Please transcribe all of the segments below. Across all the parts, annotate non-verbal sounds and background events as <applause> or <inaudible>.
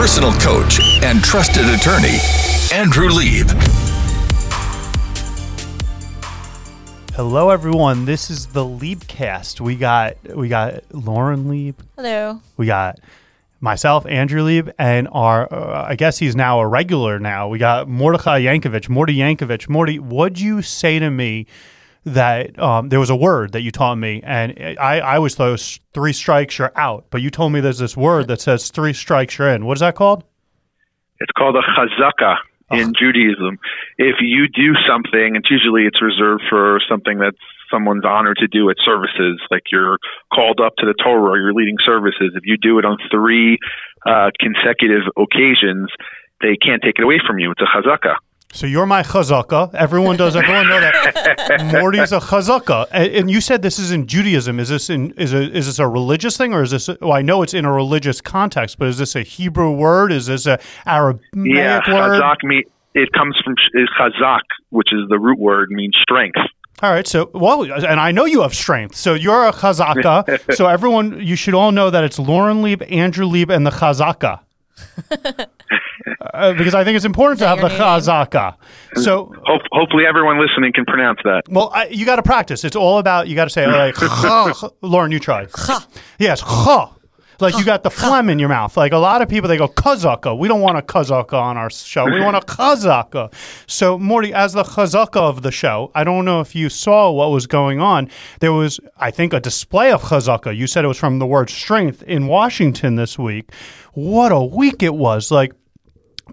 personal coach and trusted attorney, Andrew Lieb. Hello, everyone. This is the Liebcast. We got we got Lauren Lieb. Hello. We got myself, Andrew Lieb, and our uh, I guess he's now a regular. Now we got Mordechai Yankovic. Morty Yankovic. Morty, what'd you say to me? That um, there was a word that you taught me, and I, I always thought it was three strikes you're out, but you told me there's this word that says three strikes you're in. What is that called? It's called a chazaka in Judaism. If you do something, it's usually it's reserved for something that's someone's honored to do at services, like you're called up to the Torah or you're leading services. If you do it on three uh, consecutive occasions, they can't take it away from you. It's a chazaka. So you're my chazaka. Everyone does. Everyone know that. Morty's a chazaka, and, and, you said this is in Judaism. Is this in is a, is this a religious thing, or is this? Well, I know it's in a religious context, but is this a Hebrew word? Is this a Aramaic yeah, word? Chazak it comes from chazak, which is the root word, means strength. All right, so well, and I know you have strength. So you're a chazaka. <laughs> so everyone, you should all know that it's Lauren Lieb, Andrew Lieb, and the chazaka. <laughs> uh, because I think it's important to have the chazaka. So Hope, hopefully, everyone listening can pronounce that. Well, I, you got to practice. It's all about you got to say like <laughs> Lauren. You try. Yes, like you got the phlegm in your mouth. Like a lot of people, they go kazaka. We don't want a kazaka on our show. We want a kazaka. So Morty, as the kazaka of the show, I don't know if you saw what was going on. There was, I think, a display of chazaka. You said it was from the word strength in Washington this week. What a week it was! Like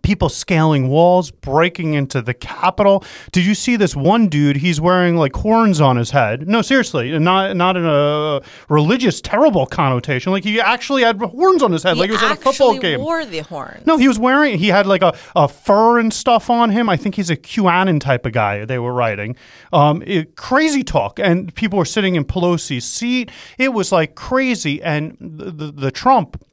people scaling walls, breaking into the Capitol. Did you see this one dude? He's wearing like horns on his head. No, seriously, not not in a religious terrible connotation. Like he actually had horns on his head, he like he was at a football game. Wore the horns. No, he was wearing. He had like a, a fur and stuff on him. I think he's a QAnon type of guy. They were writing um, it, crazy talk, and people were sitting in Pelosi's seat. It was like crazy, and the, the, the Trump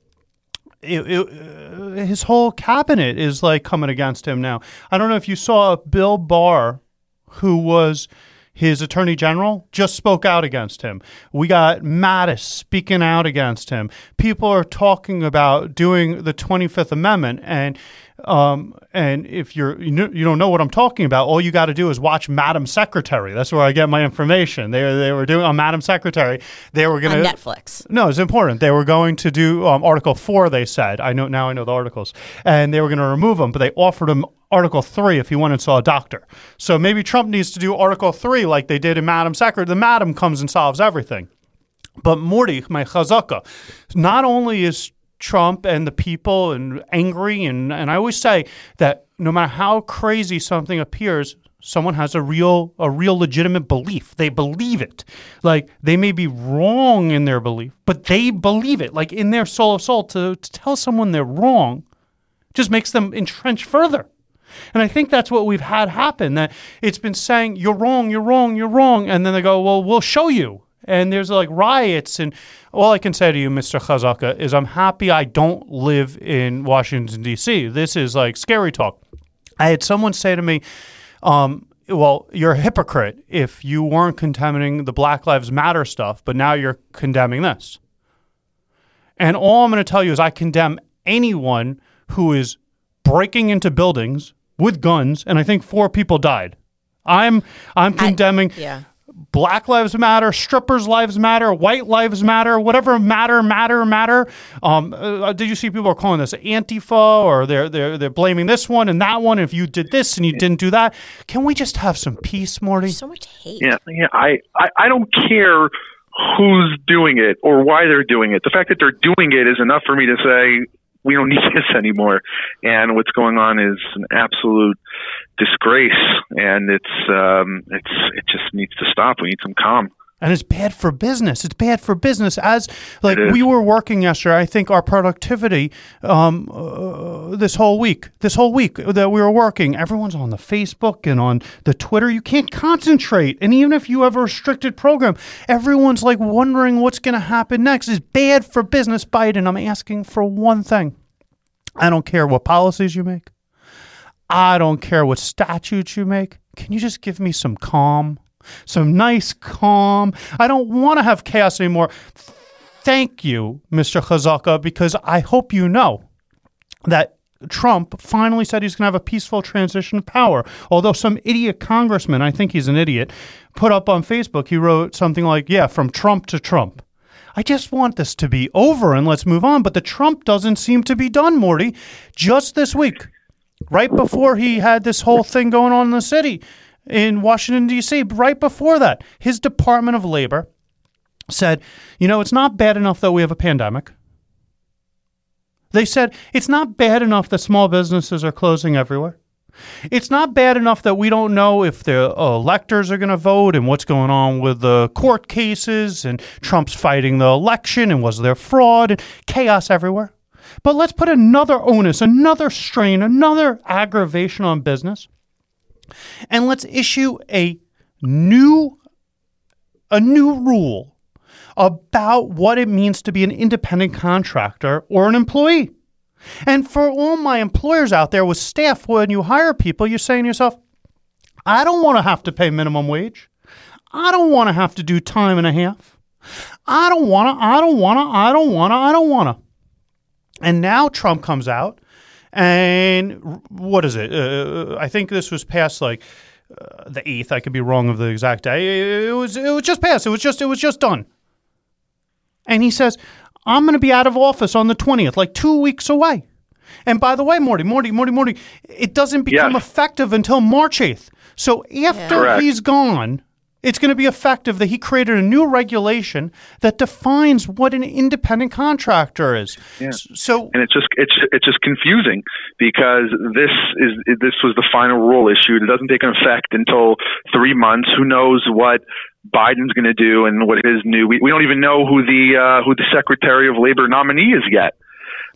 it, uh, his whole cabinet is like coming against him now. I don't know if you saw Bill Barr, who was his attorney general, just spoke out against him. We got Mattis speaking out against him. People are talking about doing the 25th Amendment, and um, and if you're you, know, you don't know what I'm talking about, all you got to do is watch Madam Secretary. That's where I get my information. They they were doing on Madam Secretary. They were going to Netflix. No, it's important. They were going to do um, Article Four. They said I know now. I know the articles, and they were going to remove them, but they offered him Article 3 if he went and saw a doctor. So maybe Trump needs to do Article 3 like they did in Madam Secretary. The Madam comes and solves everything. But Morty, my chazaka, not only is Trump and the people and angry. And, and I always say that no matter how crazy something appears, someone has a real a real legitimate belief. They believe it. Like they may be wrong in their belief, but they believe it. Like in their soul of soul, to, to tell someone they're wrong just makes them entrench further. And I think that's what we've had happen. That it's been saying you're wrong, you're wrong, you're wrong, and then they go, well, we'll show you and there's like riots and all I can say to you, Mr. Chazaka, is I'm happy I don't live in Washington D.C. This is like scary talk. I had someone say to me, um, "Well, you're a hypocrite if you weren't condemning the Black Lives Matter stuff, but now you're condemning this." And all I'm going to tell you is I condemn anyone who is breaking into buildings with guns, and I think four people died. I'm I'm condemning. I, yeah. Black Lives Matter, strippers' lives matter, white lives matter, whatever matter, matter, matter. Um, uh, did you see people are calling this Antifa or they're, they're, they're blaming this one and that one? If you did this and you didn't do that, can we just have some peace, Morty? There's so much hate. Yeah, yeah. I, I, I don't care who's doing it or why they're doing it. The fact that they're doing it is enough for me to say we don't <laughs> need this anymore. And what's going on is an absolute disgrace, and it's um, it's it just needs to stop. We need some calm. And it's bad for business. It's bad for business. As like we were working yesterday, I think our productivity um, uh, this whole week, this whole week that we were working, everyone's on the Facebook and on the Twitter. You can't concentrate, and even if you have a restricted program, everyone's like wondering what's going to happen next. It's bad for business, Biden. I'm asking for one thing. I don't care what policies you make. I don't care what statutes you make. Can you just give me some calm? Some nice calm. I don't want to have chaos anymore. Thank you, Mr. Chazaka, because I hope you know that Trump finally said he's going to have a peaceful transition of power. Although some idiot congressman, I think he's an idiot, put up on Facebook, he wrote something like, Yeah, from Trump to Trump. I just want this to be over and let's move on. But the Trump doesn't seem to be done, Morty. Just this week, right before he had this whole thing going on in the city in Washington, D.C., right before that, his Department of Labor said, You know, it's not bad enough that we have a pandemic. They said it's not bad enough that small businesses are closing everywhere. It's not bad enough that we don't know if the electors are going to vote and what's going on with the court cases and Trump's fighting the election and was there fraud and chaos everywhere. But let's put another onus, another strain, another aggravation on business. And let's issue a new a new rule about what it means to be an independent contractor or an employee. And for all my employers out there with staff, when you hire people, you're saying to yourself, I don't want to have to pay minimum wage. I don't want to have to do time and a half. I don't want to, I don't want to, I don't want to, I don't want to. And now Trump comes out and what is it? Uh, I think this was passed like uh, the 8th. I could be wrong of the exact day. It was it was just passed. It was just it was just done. And he says, I'm going to be out of office on the 20th, like two weeks away. And by the way, Morty, Morty, Morty, Morty, it doesn't become Yes. effective until March 8th. So after Correct. he's gone, it's going to be effective that he created a new regulation that defines what an independent contractor is. Yeah. So and it's just it's it's just confusing because this is this was the final rule issued. It doesn't take effect until three months. Who knows what Biden's going to do and what his new? We, we don't even know who the uh, who the Secretary of Labor nominee is yet.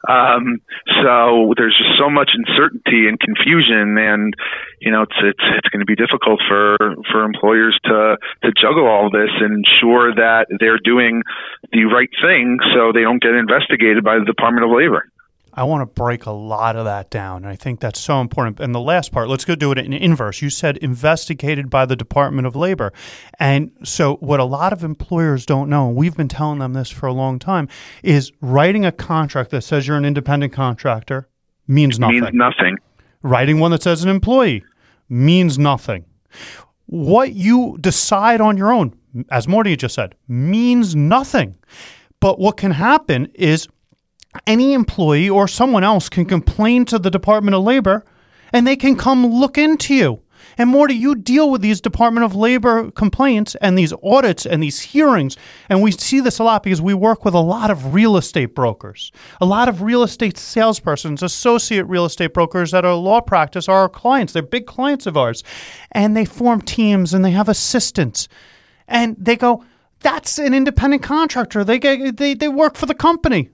Um, so there's just so much uncertainty and confusion, and you know it's it's it's going to be difficult for for employers to to juggle all this and ensure that they're doing the right thing so they don't get investigated by the Department of Labor. I want to break a lot of that down. And I think that's so important. And the last part, let's go do it in inverse. You said investigated by the Department of Labor. And so, what a lot of employers don't know, and we've been telling them this for a long time, is writing a contract that says you're an independent contractor means nothing. Means nothing. Writing one that says an employee means nothing. What you decide on your own, as Morty just said, means nothing. But what can happen is any employee or someone else can complain to the Department of Labor and they can come look into you. And more Morty, you deal with these Department of Labor complaints and these audits and these hearings. And we see this a lot because we work with a lot of real estate brokers, a lot of real estate salespersons, associate real estate brokers that are law practice are our clients. They're big clients of ours. And they form teams and they have assistants. And they go, that's an independent contractor. They, get, they, they work for the company.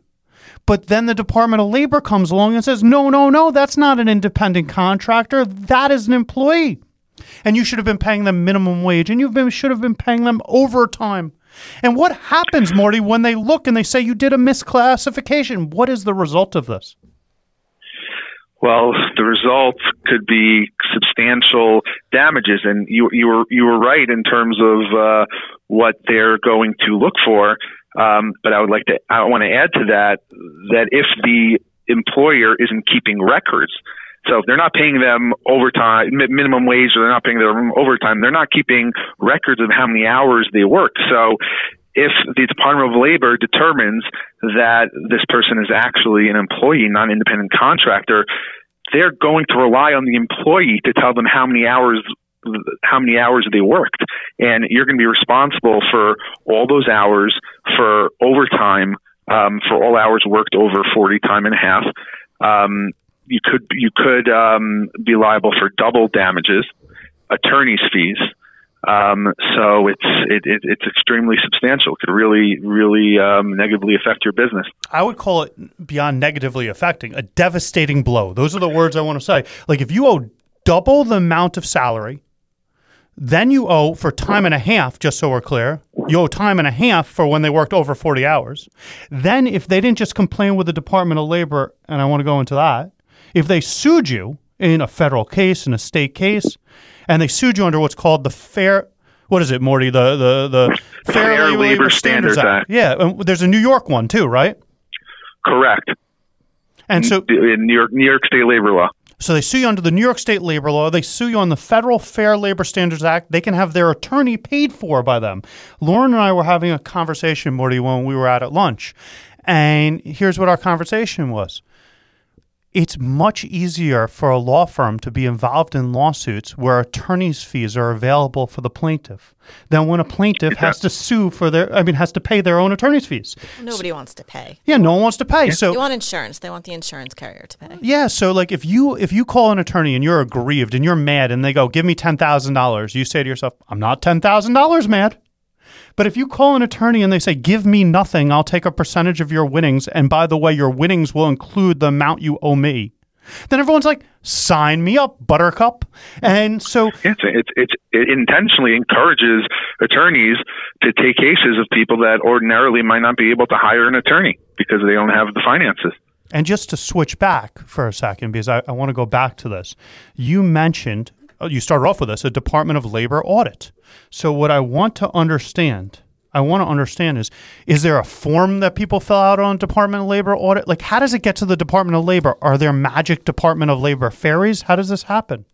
But then the Department of Labor comes along and says, no, no, no, that's not an independent contractor. That is an employee. And you should have been paying them minimum wage and you should have been paying them overtime. And what happens, Morty, when they look and they say you did a misclassification? What is the result of this? Well, the result could be substantial damages, and you you were you were right in terms of uh, what they're going to look for. Um, but I would like to I want to add to that that if the employer isn't keeping records, so if they're not paying them overtime, minimum wage, or they're not paying them overtime, they're not keeping records of how many hours they worked. So if the Department of Labor determines that this person is actually an employee, not an independent contractor, they're going to rely on the employee to tell them how many hours how many hours they worked and you're going to be responsible for all those hours for overtime um, for all hours worked over 40 time and a half um, you could you could um, be liable for double damages attorney's fees um, so it's it, it, it's extremely substantial. It could really really um, negatively affect your business. I would call it beyond negatively affecting a devastating blow. Those are the words I want to say. Like if you owe double the amount of salary, then you owe for time and a half, just so we're clear, you owe time and a half for when they worked over 40 hours. Then if they didn't just complain with the Department of Labor, and I want to go into that, if they sued you in a federal case, in a state case, and they sued you under what's called the fair what is it, Morty? The the the Fair Labor Standards Act. Yeah, and there's a New York one too, right? Correct. And so in New York, New York State labor law. So they sue you under the New York State labor law. They sue you on the Federal Fair Labor Standards Act. They can have their attorney paid for by them. Lauren and I were having a conversation, Morty, when we were out at lunch. And here's what our conversation was it's much easier for a law firm to be involved in lawsuits where attorney's fees are available for the plaintiff than when a plaintiff has to sue for their I mean has to pay their own attorney's fees. Nobody wants to pay. Yeah, no one wants to pay. They So want insurance. They want the insurance carrier to pay. yeah, so like if you if you call an attorney and you're aggrieved and you're mad and they go, "Give me ten thousand dollars," you say to yourself, "I'm not ten thousand dollars mad." But if you call an attorney and they say, "Give me nothing, I'll take a percentage of your winnings, and by the way, your winnings will include the amount you owe me," then everyone's like, "Sign me up, Buttercup." And so It's, it's, it's, it intentionally encourages attorneys to take cases of people that ordinarily might not be able to hire an attorney because they don't have the finances. And just to switch back for a second, because I, I want to go back to this, you mentioned, you started off with this, a Department of Labor audit. So, what I want to understand, I want to understand is, is there a form that people fill out on Department of Labor audit? Like, how does it get to the Department of Labor? Are there magic Department of Labor fairies? How does this happen?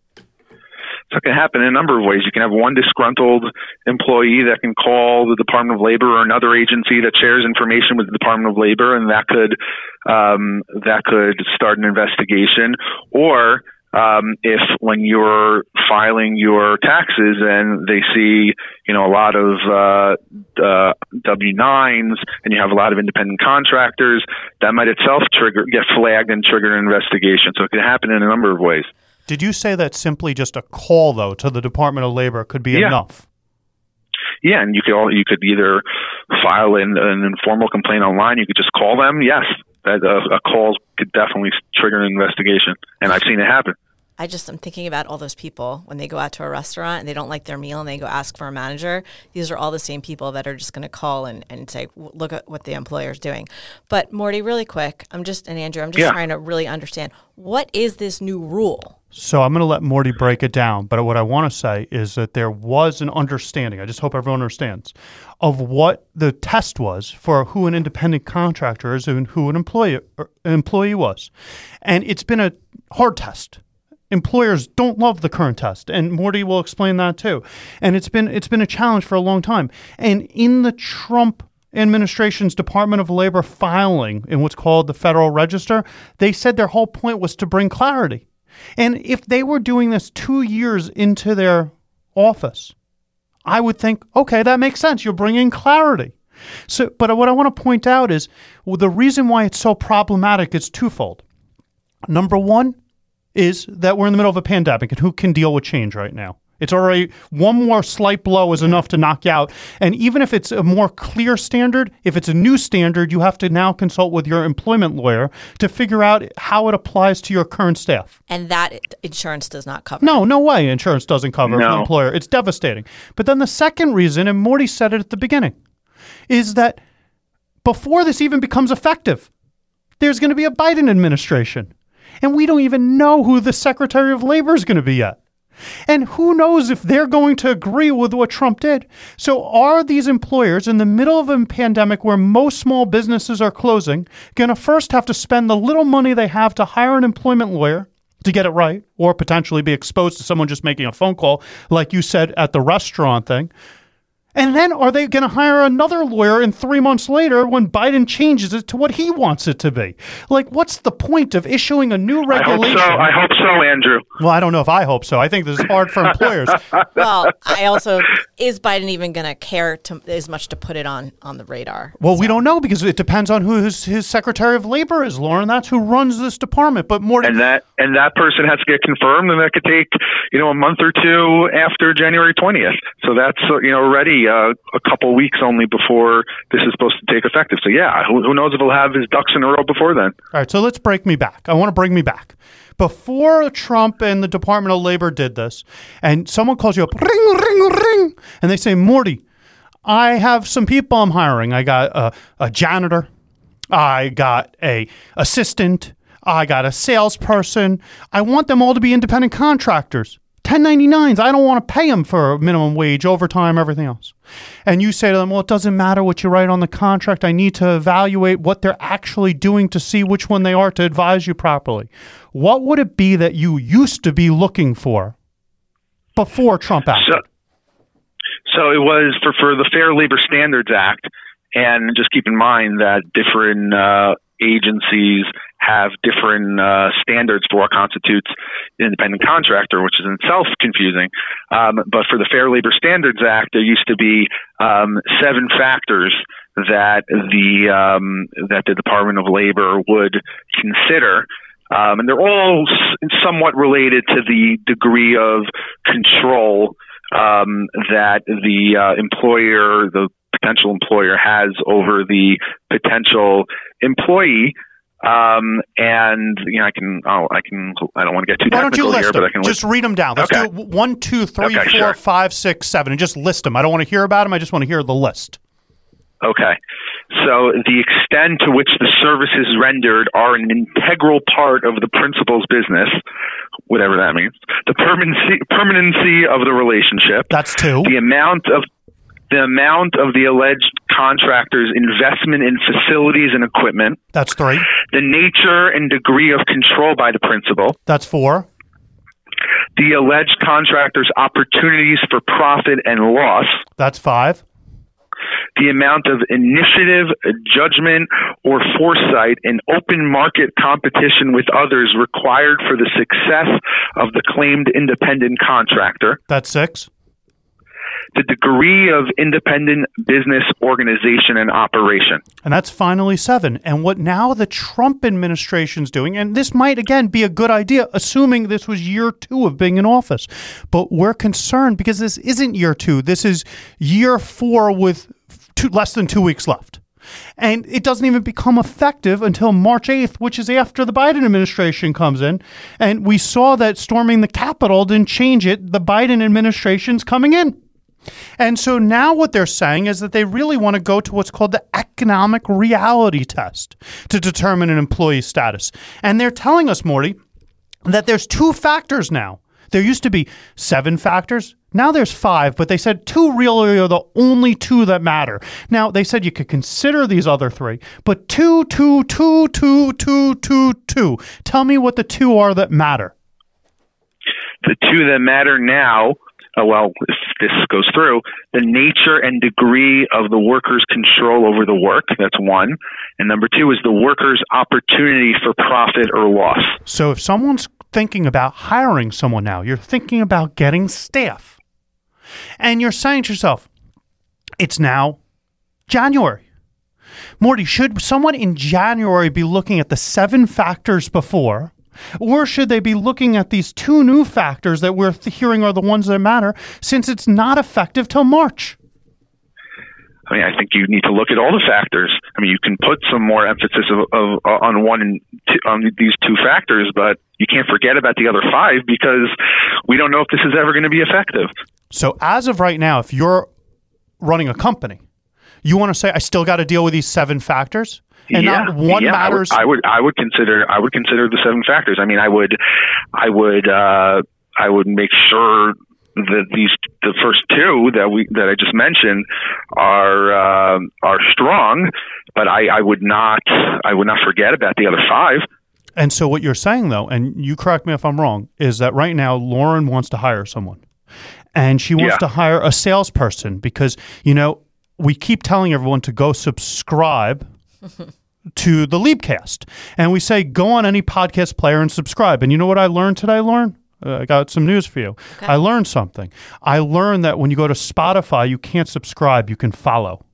So it can happen in a number of ways. You can have one disgruntled employee that can call the Department of Labor or another agency that shares information with the Department of Labor, and that could um, that could start an investigation. Or um, if when you're filing your taxes and they see you know a lot of uh, uh, W nines and you have a lot of independent contractors, that might itself trigger get flagged and trigger an investigation. So it can happen in a number of ways. Did you say that simply just a call, though, to the Department of Labor could be Yeah. enough? Yeah, and you could all, you could either file an, an informal complaint online. You could just call them. Yes, that uh, a call could definitely trigger an investigation, and I've seen it happen. I just am thinking about all those people when they go out to a restaurant and they don't like their meal and they go ask for a manager. These are all the same people that are just going to call and, and say, look at what the employer is doing. But Morty, really quick, I'm just, and Andrew, I'm just Yeah. trying to really understand what is this new rule? So I'm going to let Morty break it down. But what I want to say is that there was an understanding. I just hope everyone understands of what the test was for who an independent contractor is and who an employee or employee was, and it's been a hard test. Employers don't love the current test, and Morty will explain that too. And it's been it's been a challenge for a long time. And in the Trump administration's Department of Labor filing in what's called the Federal Register, they said their whole point was to bring clarity. And if they were doing this two years into their office, I would think, okay, that makes sense. You're bringing clarity. So, but what I want to point out is well, the reason why it's so problematic is twofold. Number one is that we're in the middle of a pandemic, and who can deal with change right now? It's already one more slight blow is enough to knock you out. And even if it's a more clear standard, if it's a new standard, you have to now consult with your employment lawyer to figure out how it applies to your current staff. And that insurance does not cover. No, no way insurance doesn't cover for the No. employer. It's devastating. But then the second reason, and Morty said it at the beginning, is that before this even becomes effective, there's going to be a Biden administration. And we don't even know who the Secretary of Labor is going to be yet. And who knows if they're going to agree with what Trump did. So, are these employers in the middle of a pandemic where most small businesses are closing going to first have to spend the little money they have to hire an employment lawyer to get it right, or potentially be exposed to someone just making a phone call, like you said at the restaurant thing? And then are they going to hire another lawyer in three months later when Biden changes it to what he wants it to be? Like, what's the point of issuing a new I hope regulation? so. I hope so, Andrew. well, I don't know if I hope so. I think this is hard for employers. <laughs> Well, I also, is Biden even going to care to, as much to put it on, on the radar? Well, we don't know because it depends on who his, his Secretary of Labor is, Lauren. That's who runs this department. But more, And that and that person has to get confirmed, and that could take you know a month or two after January twentieth. So that's uh, you know already uh, a couple weeks only before this is supposed to take effective. So yeah, who, who knows if he'll have his ducks in a row before then? All right, so let's break me back. I want to bring me back. Before Trump and the Department of Labor did this, and someone calls you up, ring, ring, ring, and they say, Morty, I have some people I'm hiring. I got a, a janitor, I got a assistant, I got a salesperson. I want them all to be independent contractors. 1099s. I don't want to pay them for minimum wage, overtime, everything else. And you say to them, well, it doesn't matter what you write on the contract. I need to evaluate what they're actually doing to see which one they are to advise you properly. What would it be that you used to be looking for before Trump acted? So, so it was for, for the Fair Labor Standards Act, and just keep in mind that different uh, agencies have different uh, standards for what constitutes an independent contractor, which is in itself confusing. Um, but for the Fair Labor Standards Act, there used to be um, seven factors that the um, that the Department of Labor would consider. Um, and they're all somewhat related to the degree of control um, that the uh, employer, the potential employer has over the potential employee. Um, and you know, I can, oh, I can, I don't want to get too Why technical here, them? but I can just list. read them down. Let's Okay. do one, two, three, Okay, four, sure. five, six, seven, and just list them. I don't want to hear about them. I just want to hear the list. Okay. So the extent to which the services rendered are an integral part of the principal's business, whatever that means, the permanency, permanency of the relationship, That's two. the amount of the amount of the alleged contractor's investment in facilities and equipment, That's three. the nature and degree of control by the principal, That's four. the alleged contractor's opportunities for profit and loss, That's five. the amount of initiative, judgment, or foresight in open market competition with others required for the success of the claimed independent contractor, That's six. The degree of independent business organization and operation. And that's finally seven. And what now the Trump administration's doing, and this might again be a good idea, assuming this was year two of being in office. But we're concerned because this isn't year two. This is year four with two, less than two weeks left. And it doesn't even become effective until March 8th, which is after the Biden administration comes in. And we saw that storming the Capitol didn't change it. The Biden administration's coming in. And so now what they're saying is that they really want to go to what's called the economic reality test to determine an employee status. And they're telling us, Morty, that there's two factors now. There used to be seven factors. Now there's five, but they said two really are the only two that matter. Now they said you could consider these other three, but two, two, two, two, two, two, two. Tell me what the two are that matter. The two that matter now, uh, well, this goes through, the nature and degree of the worker's control over the work, that's one. And number two is the worker's opportunity for profit or loss. So if someone's thinking about hiring someone now, you're thinking about getting staff, and you're saying to yourself, it's now January. Morty, should someone in January be looking at the seven factors before? Or should they be looking at these two new factors that we're hearing are the ones that matter since it's not effective till March? I mean, I think you need to look at all the factors. I mean, you can put some more emphasis of, of uh, on one two, on these two factors, but you can't forget about the other five because we don't know if this is ever going to be effective. So, as of right now, if you're running a company, you want to say, I still got to deal with these seven factors? And yeah, not one yeah, I would- I would, I would, consider, I would consider the seven factors. I mean, I would, I would, uh, I would make sure that these, the first two that we, that I just mentioned, are uh, are strong. But I, I would not, I would not forget about the other five. And so, what you're saying, though, and you correct me if I'm wrong, is that right now Lauren wants to hire someone, and she wants Yeah. to hire a salesperson because you know we keep telling everyone to go subscribe <laughs> to the Liebcast, and we say go on any podcast player and subscribe. And you know what I learned today, Lauren? Uh, I got some news for you. I learned something. I learned that when you go to Spotify, you can't subscribe; you can follow.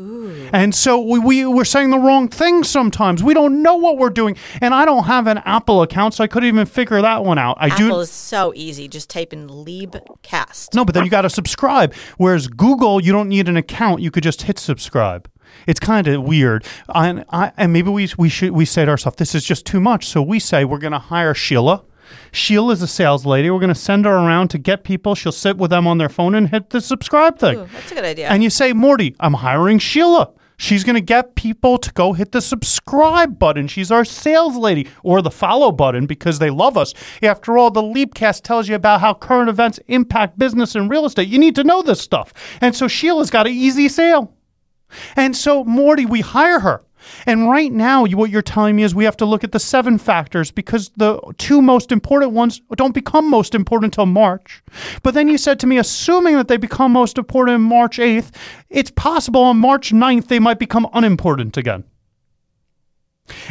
Ooh. And so we, we we're saying the wrong thing sometimes. We don't know what we're doing. And I don't have an Apple account, so I couldn't even figure that one out. I Apple do is so easy. Just type in Liebcast. No, but then you got to subscribe. Whereas Google, you don't need an account. You could just hit subscribe. It's kind of weird. And, I, and maybe we, we should we say to ourselves, this is just too much. So we say we're going to hire Sheila. Sheila is a sales lady. We're going to send her around to get people. She'll sit with them on their phone and hit the subscribe thing. Ooh, that's a good idea. And you say, Morty, I'm hiring Sheila. She's going to get people to go hit the subscribe button. She's our sales lady or the follow button because they love us. After all, the Liebcast tells you about how current events impact business and real estate. You need to know this stuff. And so Sheila's got an easy sale. And so, Morty, we hire her. And right now, you, what you're telling me is we have to look at the seven factors because the two most important ones don't become most important until March. But then you said to me, assuming that they become most important on March 8th, it's possible on March 9th they might become unimportant again.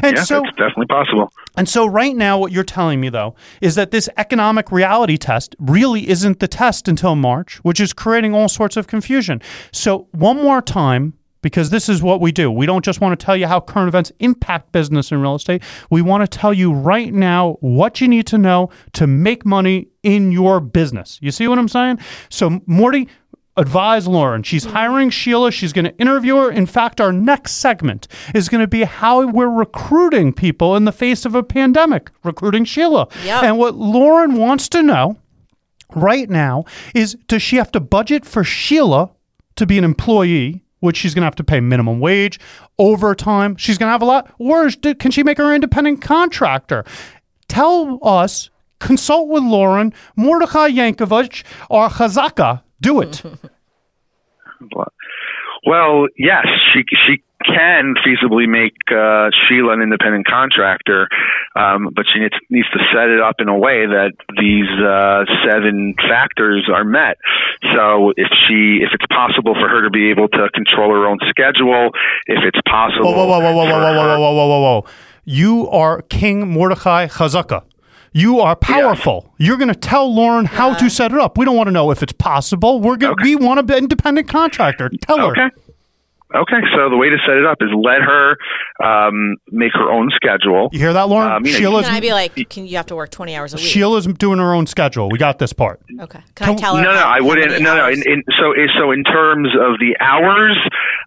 And yeah, so, that's definitely possible. and so right now, what you're telling me though is that this economic reality test really isn't the test until March, which is creating all sorts of confusion. So one more time, because this is what we do. We don't just want to tell you how current events impact business and real estate. We want to tell you right now what you need to know to make money in your business. You see what I'm saying? So Morty, advise Lauren. She's hiring Sheila. She's going to interview her. In fact, our next segment is going to be how we're recruiting people in the face of a pandemic, recruiting Sheila. Yep. And what Lauren wants to know right now is does she have to budget for Sheila to be an employee? Which she's going to have to pay minimum wage, overtime. She's going to have a lot. Or can she make her independent contractor? Tell us, consult with Lauren, Mordechai Yankovich, or Chazaka. Do it. <laughs> <laughs> Well, yes, she she can feasibly make uh, Sheila an independent contractor, um, but she needs, needs to set it up in a way that these uh, seven factors are met. So if she if it's possible for her to be able to control her own schedule, if it's possible, Whoa, whoa, whoa, whoa, whoa, whoa, whoa, whoa, whoa, whoa, whoa, whoa. You are King Mordecai Chazaka. You are powerful. You're going to tell Lauren how to set it up. We don't want to know if it's possible. We're going. Okay. We want to be an independent contractor. Tell her. Okay. Okay, so the way to set it up is let her um, make her own schedule. You hear that, Lauren? Um, you know, Sheila's Can I be like, can you have to work 20 hours a week? Sheila's doing her own schedule. We got this part. okay. Can I tell her? No, no, I wouldn't. No, no. In, in, so, so in terms of the hours,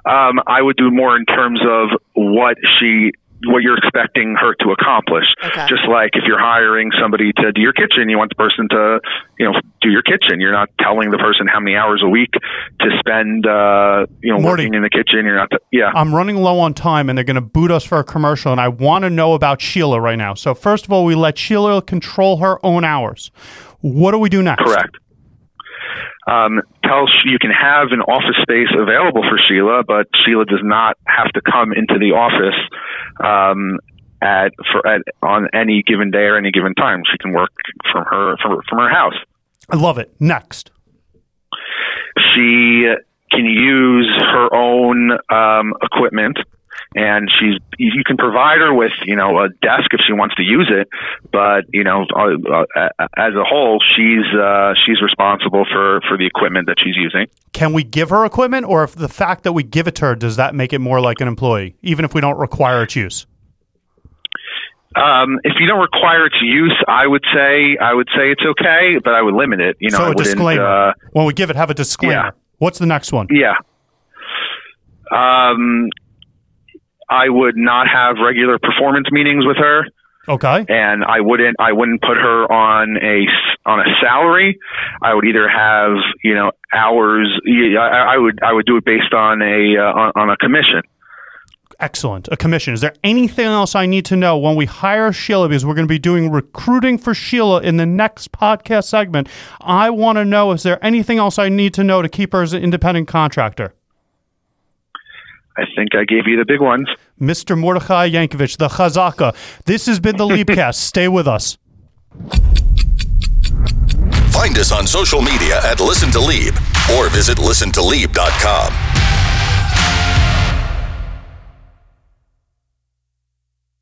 um, I would do more in terms of what she, what you're expecting her to accomplish. Okay. Just like if you're hiring somebody to do your kitchen, you want the person to, you know, do your kitchen. You're not telling the person how many hours a week to spend, uh, you know, Morty. working in the kitchen. You're not. yeah. I'm running low on time and they're going to boot us for a commercial. And I want to know about Sheila right now. So, first of all, we let Sheila control her own hours. What do we do next? Correct. Um, tell you can have an office space available for Sheila, but Sheila does not have to come into the office um, at for at on any given day or any given time. She can work from her from, from her house. I love it. Next. She can use her own um, equipment. And she's you can provide her with you know a desk if she wants to use it, but you know uh, uh, as a whole she's uh, she's responsible for for the equipment that she's using. Can we give her equipment, or if the fact that we give it to her does that make it more like an employee, even if we don't require its use? Um, if you don't require its use, I would say I would say it's okay, but I would limit it. You know, so I a disclaimer. Uh, when we give it, have a disclaimer. yeah. What's the next one? yeah. Um, I would not have regular performance meetings with her, Okay. and I wouldn't I wouldn't put her on a on a salary. I would either have you know hours. I, I would I would do it based on a uh, on, on a commission. Excellent. A commission. Is there anything else I need to know when we hire Sheila? Because we're going to be doing recruiting for Sheila in the next podcast segment. I want to know is there anything else I need to know to keep her as an independent contractor? I think I gave you the big ones. Mr. Mordechai Yankovich, the Chazaka. This has been the Liebcast. Stay with us. Find us on social media at Listen to Lieb or visit listentolieb.com.